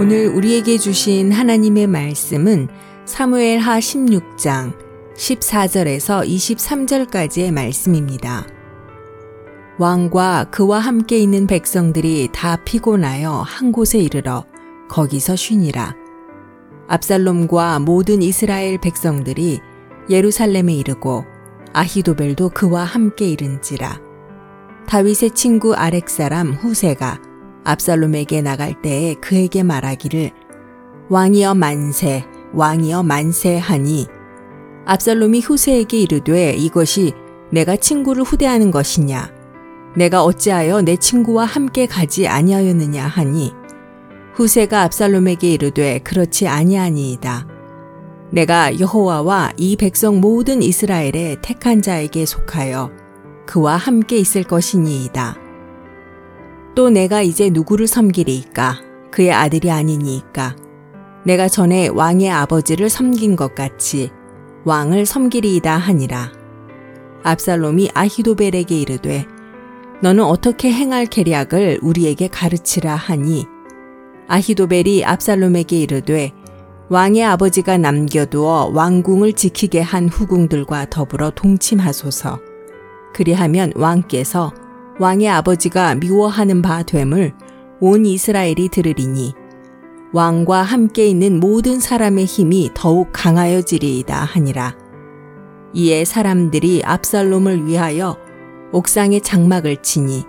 오늘 우리에게 주신 하나님의 말씀은 사무엘 하 16장 14절에서 23절까지의 말씀입니다. 왕과 그와 함께 있는 백성들이 다 피곤하여 한 곳에 이르러 거기서 쉬니라. 압살롬과 모든 이스라엘 백성들이 예루살렘에 이르고 아히도벨도 그와 함께 이른지라. 다윗의 친구 아렉 사람 후세가 압살롬에게 나갈 때에 그에게 말하기를 왕이여 만세 왕이여 만세 하니 압살롬이 후세에게 이르되 이것이 내가 친구를 후대하는 것이냐? 내가 어찌하여 내 친구와 함께 가지 아니하였느냐 하니? 후세가 압살롬에게 이르되 그렇지 아니하니이다. 내가 여호와와 이 백성 모든 이스라엘의 택한 자에게 속하여 그와 함께 있을 것이니이다. 또 내가 이제 누구를 섬기리이까? 그의 아들이 아니니이까? 내가 전에 왕의 아버지를 섬긴 것 같이 왕을 섬기리이다 하니라. 압살롬이 아히도벨에게 이르되 너는 어떻게 행할 계략을 우리에게 가르치라 하니 아히도벨이 압살롬에게 이르되 왕의 아버지가 남겨두어 왕궁을 지키게 한 후궁들과 더불어 동침하소서. 그리하면 왕께서 왕의 아버지가 미워하는 바 됨을 온 이스라엘이 들으리니 왕과 함께 있는 모든 사람의 힘이 더욱 강하여지리이다 하니라. 이에 사람들이 압살롬을 위하여 옥상에 장막을 치니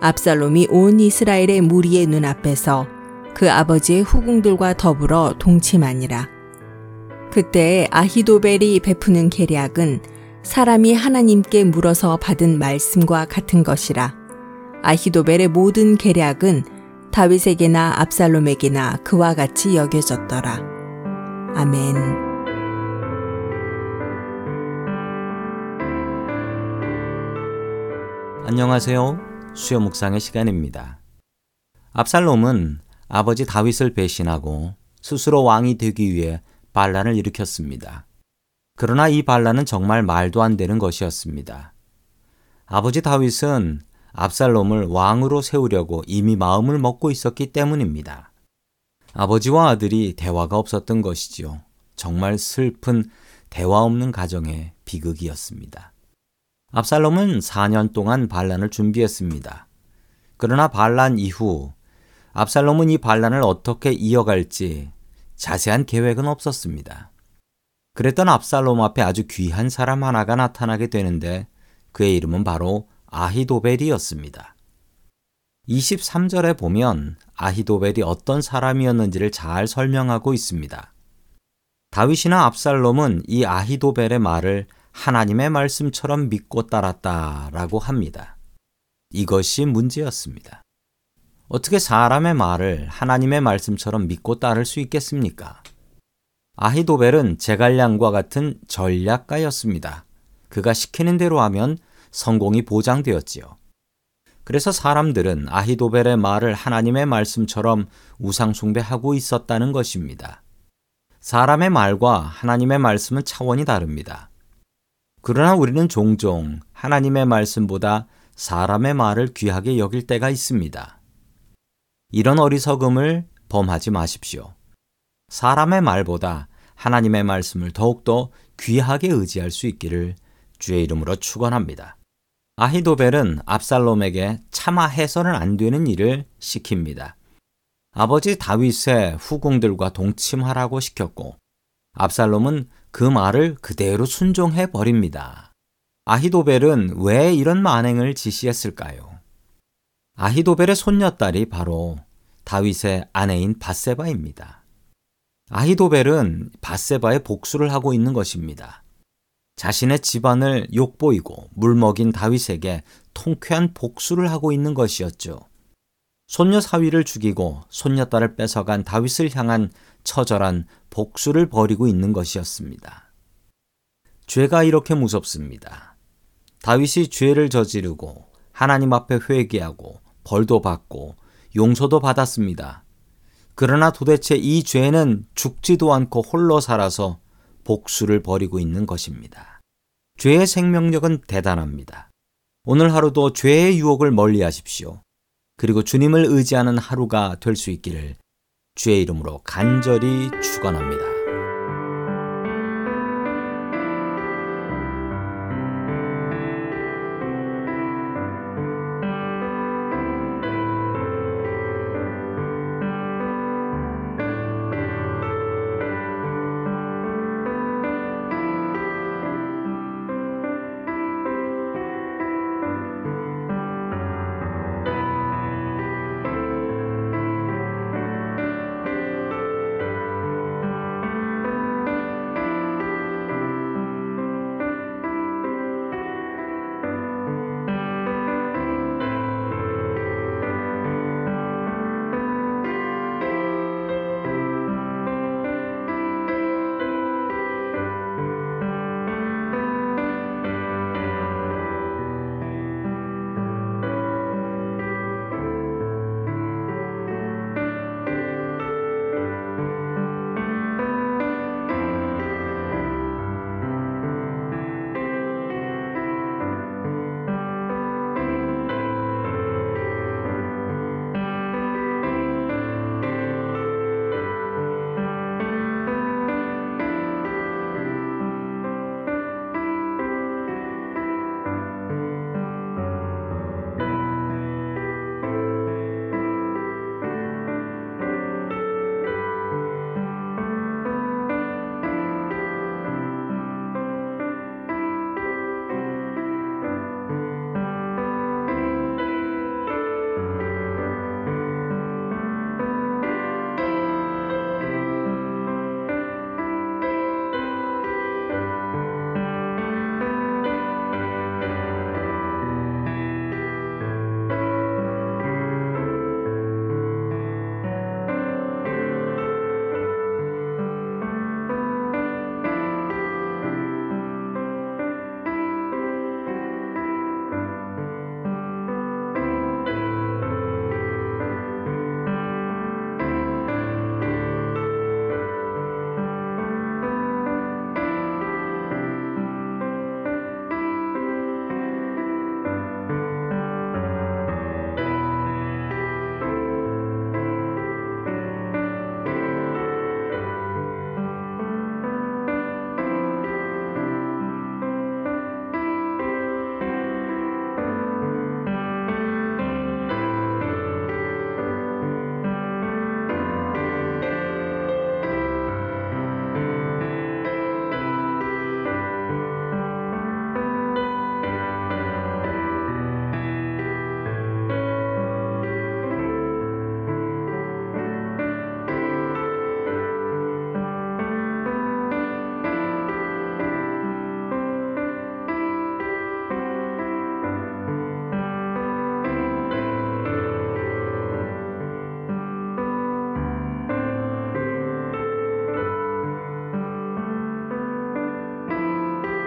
압살롬이 온 이스라엘의 무리의 눈앞에서 그 아버지의 후궁들과 더불어 동침하니라. 그때 아히도벨이 베푸는 계략은 사람이 하나님께 물어서 받은 말씀과 같은 것이라. 아히도벨의 모든 계략은 다윗에게나 압살롬에게나 그와 같이 여겨졌더라. 아멘. 안녕하세요. 수요 묵상의 시간입니다. 압살롬은 아버지 다윗을 배신하고 스스로 왕이 되기 위해 반란을 일으켰습니다. 그러나 이 반란은 정말 말도 안 되는 것이었습니다. 아버지 다윗은 압살롬을 왕으로 세우려고 이미 마음을 먹고 있었기 때문입니다. 아버지와 아들이 대화가 없었던 것이지요. 정말 슬픈 대화 없는 가정의 비극이었습니다. 압살롬은 4년 동안 반란을 준비했습니다. 그러나 반란 이후 압살롬은 이 반란을 어떻게 이어갈지 자세한 계획은 없었습니다. 그랬던 압살롬 앞에 아주 귀한 사람 하나가 나타나게 되는데 그의 이름은 바로 아히도벨이었습니다. 23절에 보면 아히도벨이 어떤 사람이었는지를 잘 설명하고 있습니다. 다윗이나 압살롬은 이 아히도벨의 말을 하나님의 말씀처럼 믿고 따랐다라고 합니다. 이것이 문제였습니다. 어떻게 사람의 말을 하나님의 말씀처럼 믿고 따를 수 있겠습니까? 아히도벨은 제갈량과 같은 전략가였습니다. 그가 시키는 대로 하면 성공이 보장되었지요. 그래서 사람들은 아히도벨의 말을 하나님의 말씀처럼 우상숭배하고 있었다는 것입니다. 사람의 말과 하나님의 말씀은 차원이 다릅니다. 그러나 우리는 종종 하나님의 말씀보다 사람의 말을 귀하게 여길 때가 있습니다. 이런 어리석음을 범하지 마십시오. 사람의 말보다 하나님의 말씀을 더욱더 귀하게 의지할 수 있기를 주의 이름으로 축원합니다. 아히도벨은 압살롬에게 차마 해서는 안 되는 일을 시킵니다. 아버지 다윗의 후궁들과 동침하라고 시켰고 압살롬은 그 말을 그대로 순종해 버립니다. 아히도벨은 왜 이런 만행을 지시했을까요? 아히도벨의 손녀딸이 바로 다윗의 아내인 바세바입니다. 아히도벨은 바세바의 복수를 하고 있는 것입니다. 자신의 집안을 욕보이고 물먹인 다윗에게 통쾌한 복수를 하고 있는 것이었죠. 손녀 사위를 죽이고 손녀딸을 뺏어간 다윗을 향한 처절한 복수를 벌이고 있는 것이었습니다. 죄가 이렇게 무섭습니다. 다윗이 죄를 저지르고 하나님 앞에 회개하고 벌도 받고 용서도 받았습니다. 그러나 도대체 이 죄는 죽지도 않고 홀로 살아서 복수를 벌이고 있는 것입니다. 죄의 생명력은 대단합니다. 오늘 하루도 죄의 유혹을 멀리 하십시오. 그리고 주님을 의지하는 하루가 될 수 있기를 주의 이름으로 간절히 축원합니다.